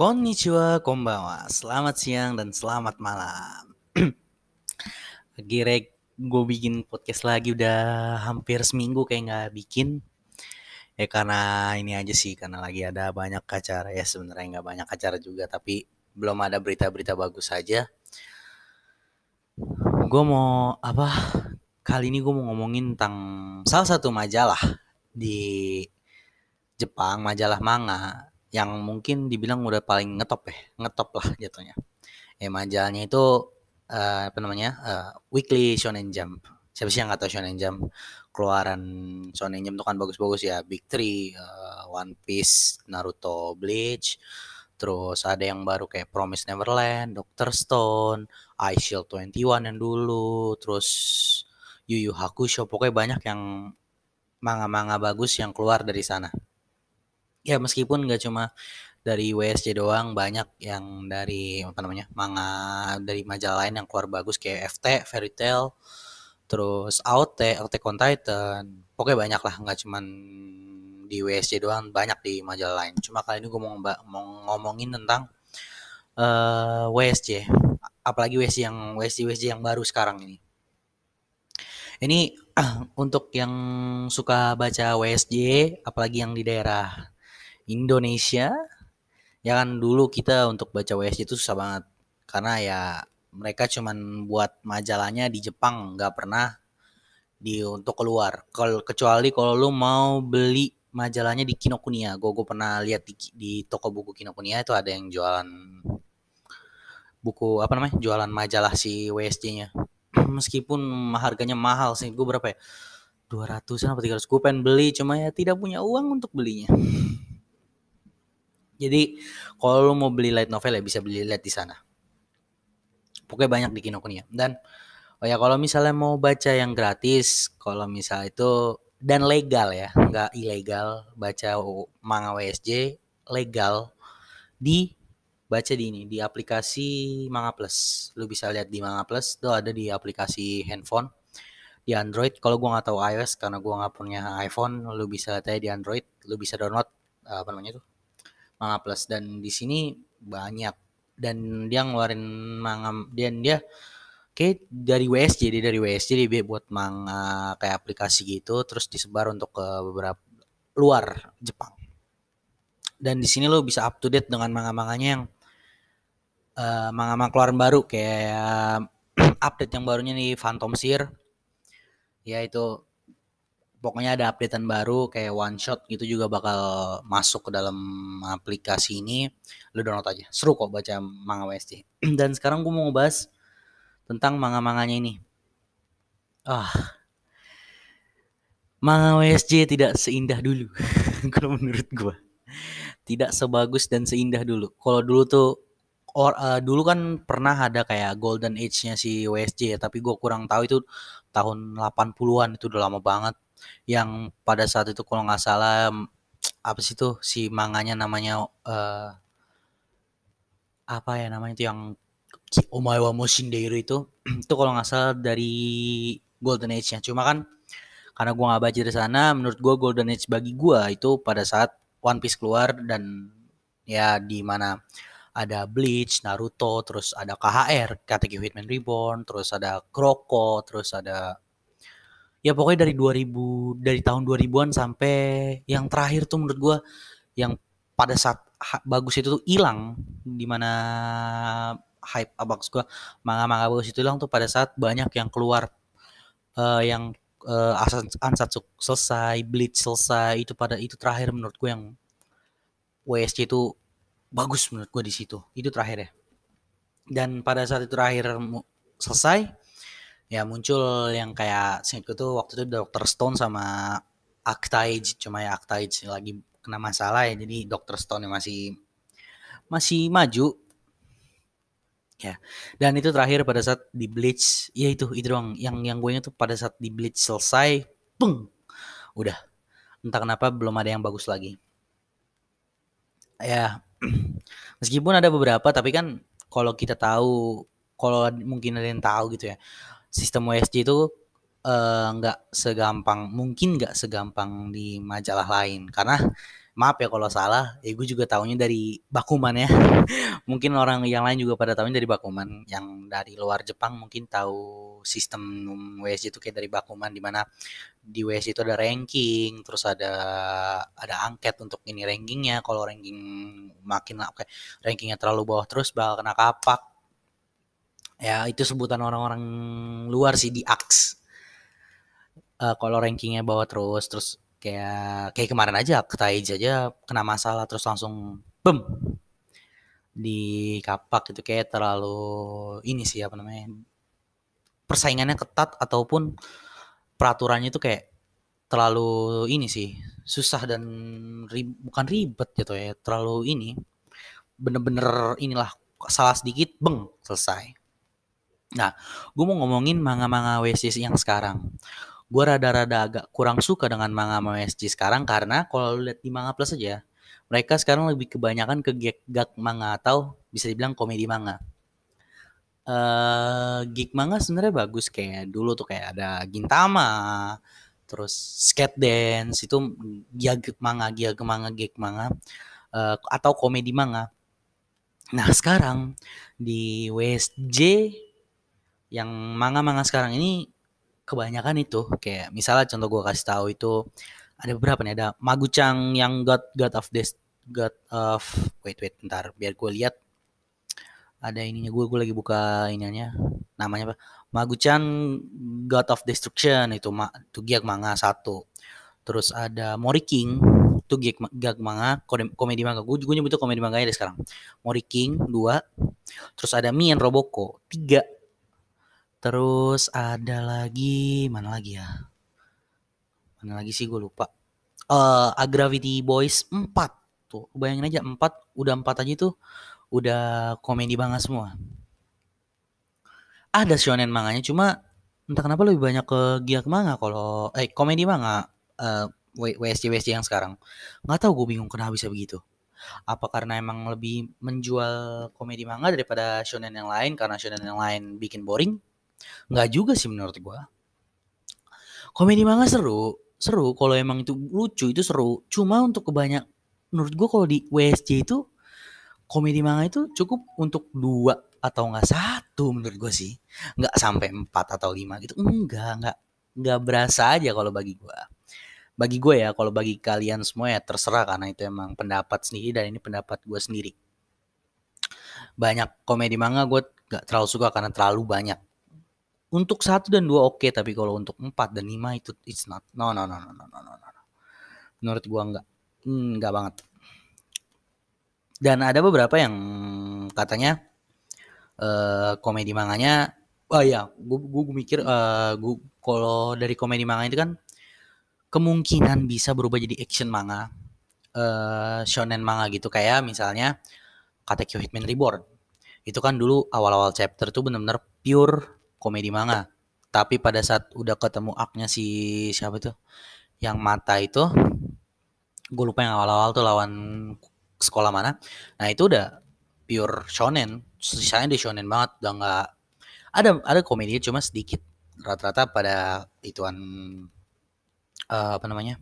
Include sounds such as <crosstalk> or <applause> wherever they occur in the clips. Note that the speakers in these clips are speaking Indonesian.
Konnichiwa, konbanwa. Selamat siang dan selamat malam. <clears throat> Akhirnya gue bikin podcast lagi udah hampir seminggu kayak nggak bikin. Ya karena ini aja sih, karena lagi ada banyak acara ya sebenarnya nggak banyak acara juga, tapi belum ada berita-berita bagus saja. Gue mau apa? Kali ini gue mau ngomongin tentang salah satu majalah di Jepang, majalah manga yang mungkin dibilang udah paling ngetop ya, ngetop lah jatuhnya. Ya majalahnya itu uh, apa namanya uh, Weekly Shonen Jump. Siapa sih yang nggak tahu Shonen Jump? Keluaran Shonen Jump itu kan bagus-bagus ya, Big Three, uh, One Piece, Naruto, Bleach. Terus ada yang baru kayak Promise Neverland, Doctor Stone, Ice Shield 21 yang dulu, terus Yu Yu Hakusho. Pokoknya banyak yang manga-manga bagus yang keluar dari sana ya meskipun nggak cuma dari WSC doang banyak yang dari apa namanya manga dari majalah lain yang keluar bagus kayak FT, Fairy Tail, terus AOT, Attack on Titan, pokoknya banyak lah nggak cuman di WSC doang banyak di majalah lain. Cuma kali ini gue mau, mau ngomongin tentang uh, eh, WSC, apalagi WSC yang WSC WSC yang baru sekarang ini. Ini uh, <clears throat> untuk yang suka baca WSJ, apalagi yang di daerah Indonesia ya kan dulu kita untuk baca WSJ itu susah banget. Karena ya mereka cuman buat majalahnya di Jepang nggak pernah di untuk keluar. Kalau kecuali kalau lu mau beli majalahnya di Kinokuniya. Gue gue pernah lihat di, di toko buku Kinokuniya itu ada yang jualan buku apa namanya jualan majalah si WSJ-nya meskipun harganya mahal sih gue berapa ya 200 apa 300 gue pengen beli cuma ya tidak punya uang untuk belinya jadi kalau lo mau beli light novel ya bisa beli light di sana. Pokoknya banyak di Kinokuniya. Dan oh ya kalau misalnya mau baca yang gratis, kalau misalnya itu dan legal ya, nggak ilegal baca manga WSJ legal di baca di ini di aplikasi Manga Plus. Lu bisa lihat di Manga Plus itu ada di aplikasi handphone di Android. Kalau gua nggak tahu iOS karena gua nggak punya iPhone, lu bisa lihat aja di Android. Lu bisa download apa namanya tuh manga plus dan di sini banyak dan dia ngeluarin manga dan dia kayak dari WSJ dia dari WSJ dia buat manga kayak aplikasi gitu terus disebar untuk ke beberapa luar Jepang dan di sini lo bisa up to date dengan manga-manganya yang uh, manga-manga keluaran baru kayak <clears throat> update yang barunya nih Phantom Seer. Ya itu pokoknya ada updatean baru kayak one shot gitu juga bakal masuk ke dalam aplikasi ini. Lu download aja. Seru kok baca manga WSJ <clears throat> dan sekarang gue mau ngebahas tentang manga-manganya ini. Ah. Manga WSJ tidak seindah dulu <laughs> kalau menurut gue tidak sebagus dan seindah dulu. Kalau dulu tuh or, uh, dulu kan pernah ada kayak golden age-nya si WSJ tapi gue kurang tahu itu tahun 80-an itu udah lama banget. Yang pada saat itu kalau nggak salah apa sih tuh si manganya namanya uh, apa ya namanya itu yang Omae wa Moshindeiru itu <clears throat> itu kalau nggak salah dari Golden Age-nya. Cuma kan karena gua nggak baca dari sana menurut gua Golden Age bagi gua itu pada saat One Piece keluar dan ya di mana ada Bleach, Naruto, terus ada KHR, Katekyo Hitman Reborn, terus ada Kroko, terus ada ya pokoknya dari 2000 dari tahun 2000-an sampai yang terakhir tuh menurut gua yang pada saat bagus itu tuh hilang di mana hype abang gua manga-manga bagus itu hilang tuh pada saat banyak yang keluar uh, yang uh, Ansatsu selesai, Bleach selesai, itu pada itu terakhir menurut gue yang WSC itu bagus menurut gue di situ. Itu terakhir ya. Dan pada saat itu terakhir selesai, ya muncul yang kayak singkat itu waktu itu Dr. Stone sama Actage cuma ya Actage lagi kena masalah ya jadi Dr. Stone yang masih masih maju ya dan itu terakhir pada saat di Bleach ya itu itu doang yang yang gue tuh pada saat di Bleach selesai peng udah entah kenapa belum ada yang bagus lagi ya meskipun ada beberapa tapi kan kalau kita tahu kalau mungkin ada yang tahu gitu ya sistem WSJ itu eh, nggak segampang mungkin nggak segampang di majalah lain. Karena maaf ya kalau salah ya gue juga tahunya dari Bakuman ya. <laughs> Mungkin orang yang lain juga pada tahunya dari Bakuman. Yang dari luar Jepang mungkin tahu sistem WSJ itu kayak dari Bakuman di mana di WSJ itu ada ranking terus ada ada angket untuk ini rankingnya. Kalau ranking makin oke rankingnya terlalu bawah terus bakal kena kapak. Ya itu sebutan orang-orang luar sih di AX uh, kalau rankingnya bawah terus terus kayak kayak kemarin aja Ketaij aja kena masalah terus langsung bem di kapak itu kayak terlalu ini sih apa namanya persaingannya ketat ataupun peraturannya itu kayak terlalu ini sih susah dan rib, bukan ribet gitu ya terlalu ini bener-bener inilah salah sedikit beng selesai. Nah gue mau ngomongin manga-manga WC yang sekarang gue rada-rada agak kurang suka dengan manga MSG sekarang karena kalau lihat di manga plus aja mereka sekarang lebih kebanyakan ke gag manga atau bisa dibilang komedi manga. Uh, gig manga sebenarnya bagus kayak dulu tuh kayak ada Gintama terus skate dance itu gag manga gag manga gig manga uh, atau komedi manga. Nah sekarang di WSJ yang manga-manga sekarang ini kebanyakan itu kayak misalnya contoh gue kasih tahu itu ada beberapa nih ada Magucang yang God God of This God of wait wait bentar biar gue lihat. Ada ininya gue gue lagi buka ininya namanya apa? Maguchan God of Destruction itu ma itu giag manga satu. Terus ada Mori King itu giag, giag manga komedi manga. Gue gue nyebut itu komedi manga deh sekarang. Mori King dua. Terus ada Mien Roboko tiga Terus ada lagi mana lagi ya? Mana lagi sih gue lupa. Uh, Agravity Boys 4 tuh. Bayangin aja 4 udah 4 aja tuh udah komedi banget semua. Ada shonen manganya cuma entah kenapa lebih banyak ke giak manga kalau eh komedi manga uh, eh, WSC WSC yang sekarang. Nggak tahu gue bingung kenapa bisa begitu. Apa karena emang lebih menjual komedi manga daripada shonen yang lain karena shonen yang lain bikin boring? Nggak juga sih menurut gue. Komedi manga seru, seru. Kalau emang itu lucu itu seru. Cuma untuk kebanyak menurut gue kalau di WSJ itu komedi manga itu cukup untuk dua atau enggak satu menurut gue sih. Nggak sampai empat atau lima gitu. Enggak enggak enggak berasa aja kalau bagi gue bagi gue ya kalau bagi kalian semua ya terserah karena itu emang pendapat sendiri dan ini pendapat gue sendiri. Banyak komedi manga gue gak terlalu suka karena terlalu banyak untuk satu dan dua oke, okay, tapi kalau untuk empat dan lima itu it's not. No no no no no no no. no. Menurut gua enggak. Hmm, enggak banget. Dan ada beberapa yang katanya uh, komedi manganya oh ya, gua, gua, gua mikir uh, gua kalau dari komedi manga itu kan kemungkinan bisa berubah jadi action manga. Uh, shonen manga gitu kayak misalnya Katekyo Hitman Reborn. Itu kan dulu awal-awal chapter tuh bener-bener pure komedi manga. Tapi pada saat udah ketemu aknya si siapa tuh yang mata itu, gue lupa yang awal-awal tuh lawan sekolah mana. Nah itu udah pure shonen, sisanya di shonen banget, udah nggak ada ada komedi cuma sedikit. Rata-rata pada ituan uh, apa namanya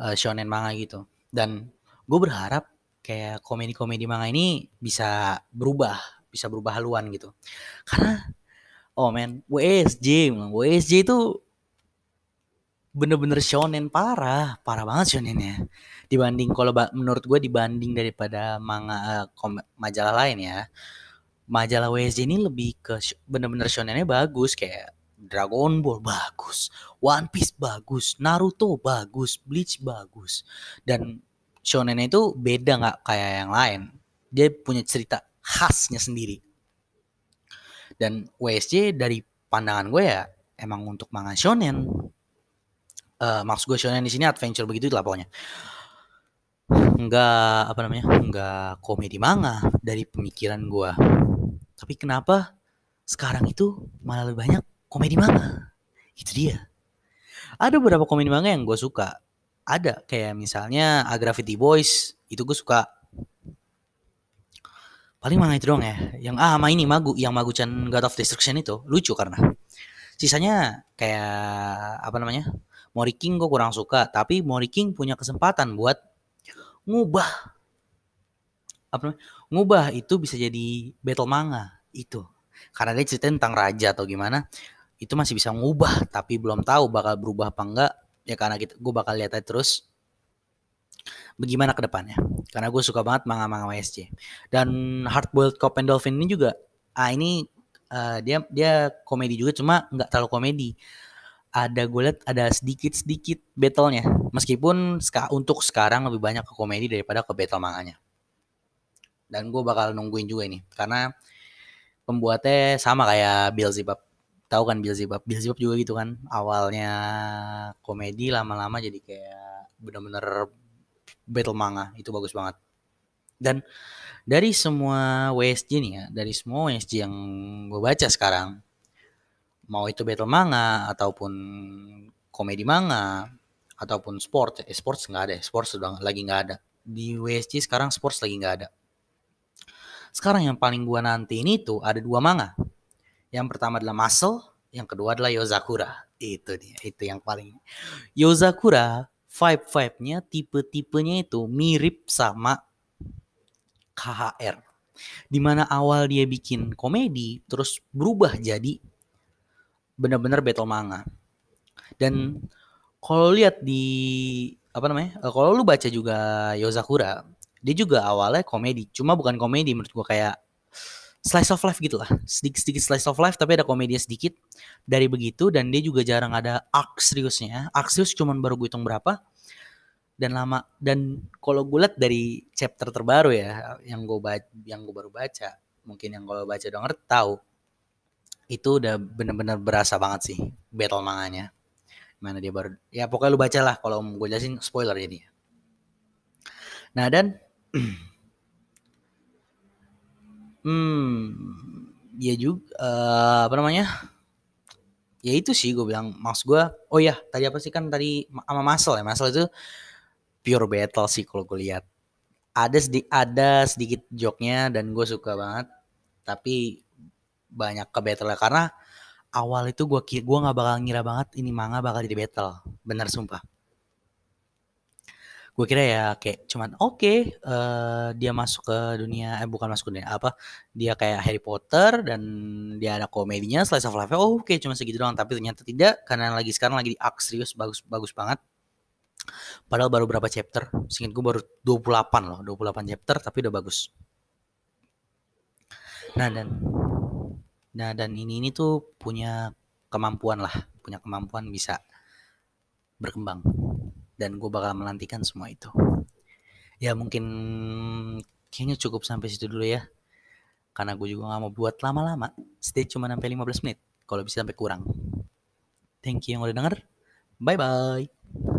uh, shonen manga gitu. Dan gue berharap kayak komedi-komedi manga ini bisa berubah, bisa berubah haluan gitu. Karena oh men WSJ WSJ itu bener-bener shonen parah. Parah banget shonennya dibanding kalau menurut gue dibanding daripada manga uh, majalah lain ya. Majalah WSJ ini lebih ke bener-bener shonennya bagus. Kayak Dragon Ball bagus, One Piece bagus, Naruto bagus, Bleach bagus, dan shonennya itu beda nggak kayak yang lain. Dia punya cerita khasnya sendiri dan WSJ dari pandangan gue ya emang untuk manga shonen. Uh, maksud gue shonen di sini adventure begitu lah pokoknya. Nggak apa namanya nggak komedi manga dari pemikiran gue. Tapi kenapa sekarang itu malah lebih banyak komedi manga? Itu dia. Ada beberapa komedi manga yang gue suka. Ada kayak misalnya A Gravity Boys itu gue suka Paling manga itu dong ya. Yang ah sama ini Magu, yang Magu Chan God of Destruction itu lucu karena Sisanya kayak apa namanya? Mori King gue kurang suka, tapi Mori King punya kesempatan buat ngubah apa namanya? Ngubah itu bisa jadi battle manga itu. Karena dia cerita tentang raja atau gimana, itu masih bisa ngubah tapi belum tahu bakal berubah apa enggak ya karena kita gue bakal lihat aja terus bagaimana ke depannya? Karena gue suka banget manga-manga WSC dan Hardboiled Cop and Dolphin ini juga ah ini uh, dia dia komedi juga cuma nggak terlalu komedi. Ada gue lihat ada sedikit sedikit battlenya. Meskipun ska, untuk sekarang lebih banyak ke komedi daripada ke battle manganya. Dan gue bakal nungguin juga ini karena pembuatnya sama kayak Bill Zibab tahu kan Beelzebub? Beelzebub juga gitu kan. Awalnya komedi lama-lama jadi kayak bener-bener battle manga itu bagus banget dan dari semua WSG nih ya dari semua WSG yang gue baca sekarang mau itu battle manga ataupun komedi manga ataupun sport eh, sports nggak ada sports sudah lagi nggak ada di WSG sekarang sports lagi nggak ada sekarang yang paling gua nanti ini tuh ada dua manga yang pertama adalah Muscle, yang kedua adalah Yozakura. Itu dia, itu yang paling. Yozakura vibe-vibe-nya, tipe-tipenya itu mirip sama KHR. Di mana awal dia bikin komedi, terus berubah jadi benar-benar battle manga. Dan kalau lihat di apa namanya? Eh, kalau lu baca juga Yozakura, dia juga awalnya komedi, cuma bukan komedi menurut gua kayak slice of life gitu lah. Sedikit sedikit slice of life tapi ada komedi sedikit dari begitu dan dia juga jarang ada arc seriusnya. Arc serius cuman baru gue hitung berapa dan lama dan kalau gue lihat dari chapter terbaru ya yang gue baca yang gue baru baca mungkin yang gue baca udah ngerti tahu itu udah bener-bener berasa banget sih battle manganya. Mana dia baru ya pokoknya lu baca lah kalau gue jelasin spoiler jadi nah dan <clears throat> Hmm, ya juga uh, apa namanya? Ya itu sih gue bilang maksud gue, oh ya tadi apa sih kan tadi sama Masel ya, Masel itu pure battle sih kalau gue lihat. Ada sedikit ada sedikit joknya dan gue suka banget, tapi banyak ke battle ya karena awal itu gue gue nggak bakal ngira banget ini manga bakal jadi battle, bener sumpah gue kira ya kayak cuman oke okay, uh, eh, dia masuk ke dunia eh bukan masuk ke dunia apa dia kayak Harry Potter dan dia ada komedinya slice of life oh oke okay, cuma segitu doang. Tapi ternyata tidak karena lagi sekarang lagi di arc serius bagus bagus banget. Padahal baru berapa chapter? Singkat gue baru 28 loh 28 chapter tapi udah bagus. Nah dan nah dan ini ini tuh punya kemampuan lah punya kemampuan bisa berkembang dan gue bakal melantikan semua itu. Ya mungkin kayaknya cukup sampai situ dulu ya. Karena gue juga gak mau buat lama-lama. Stay cuma sampai 15 menit. Kalau bisa sampai kurang. Thank you yang udah denger. Bye bye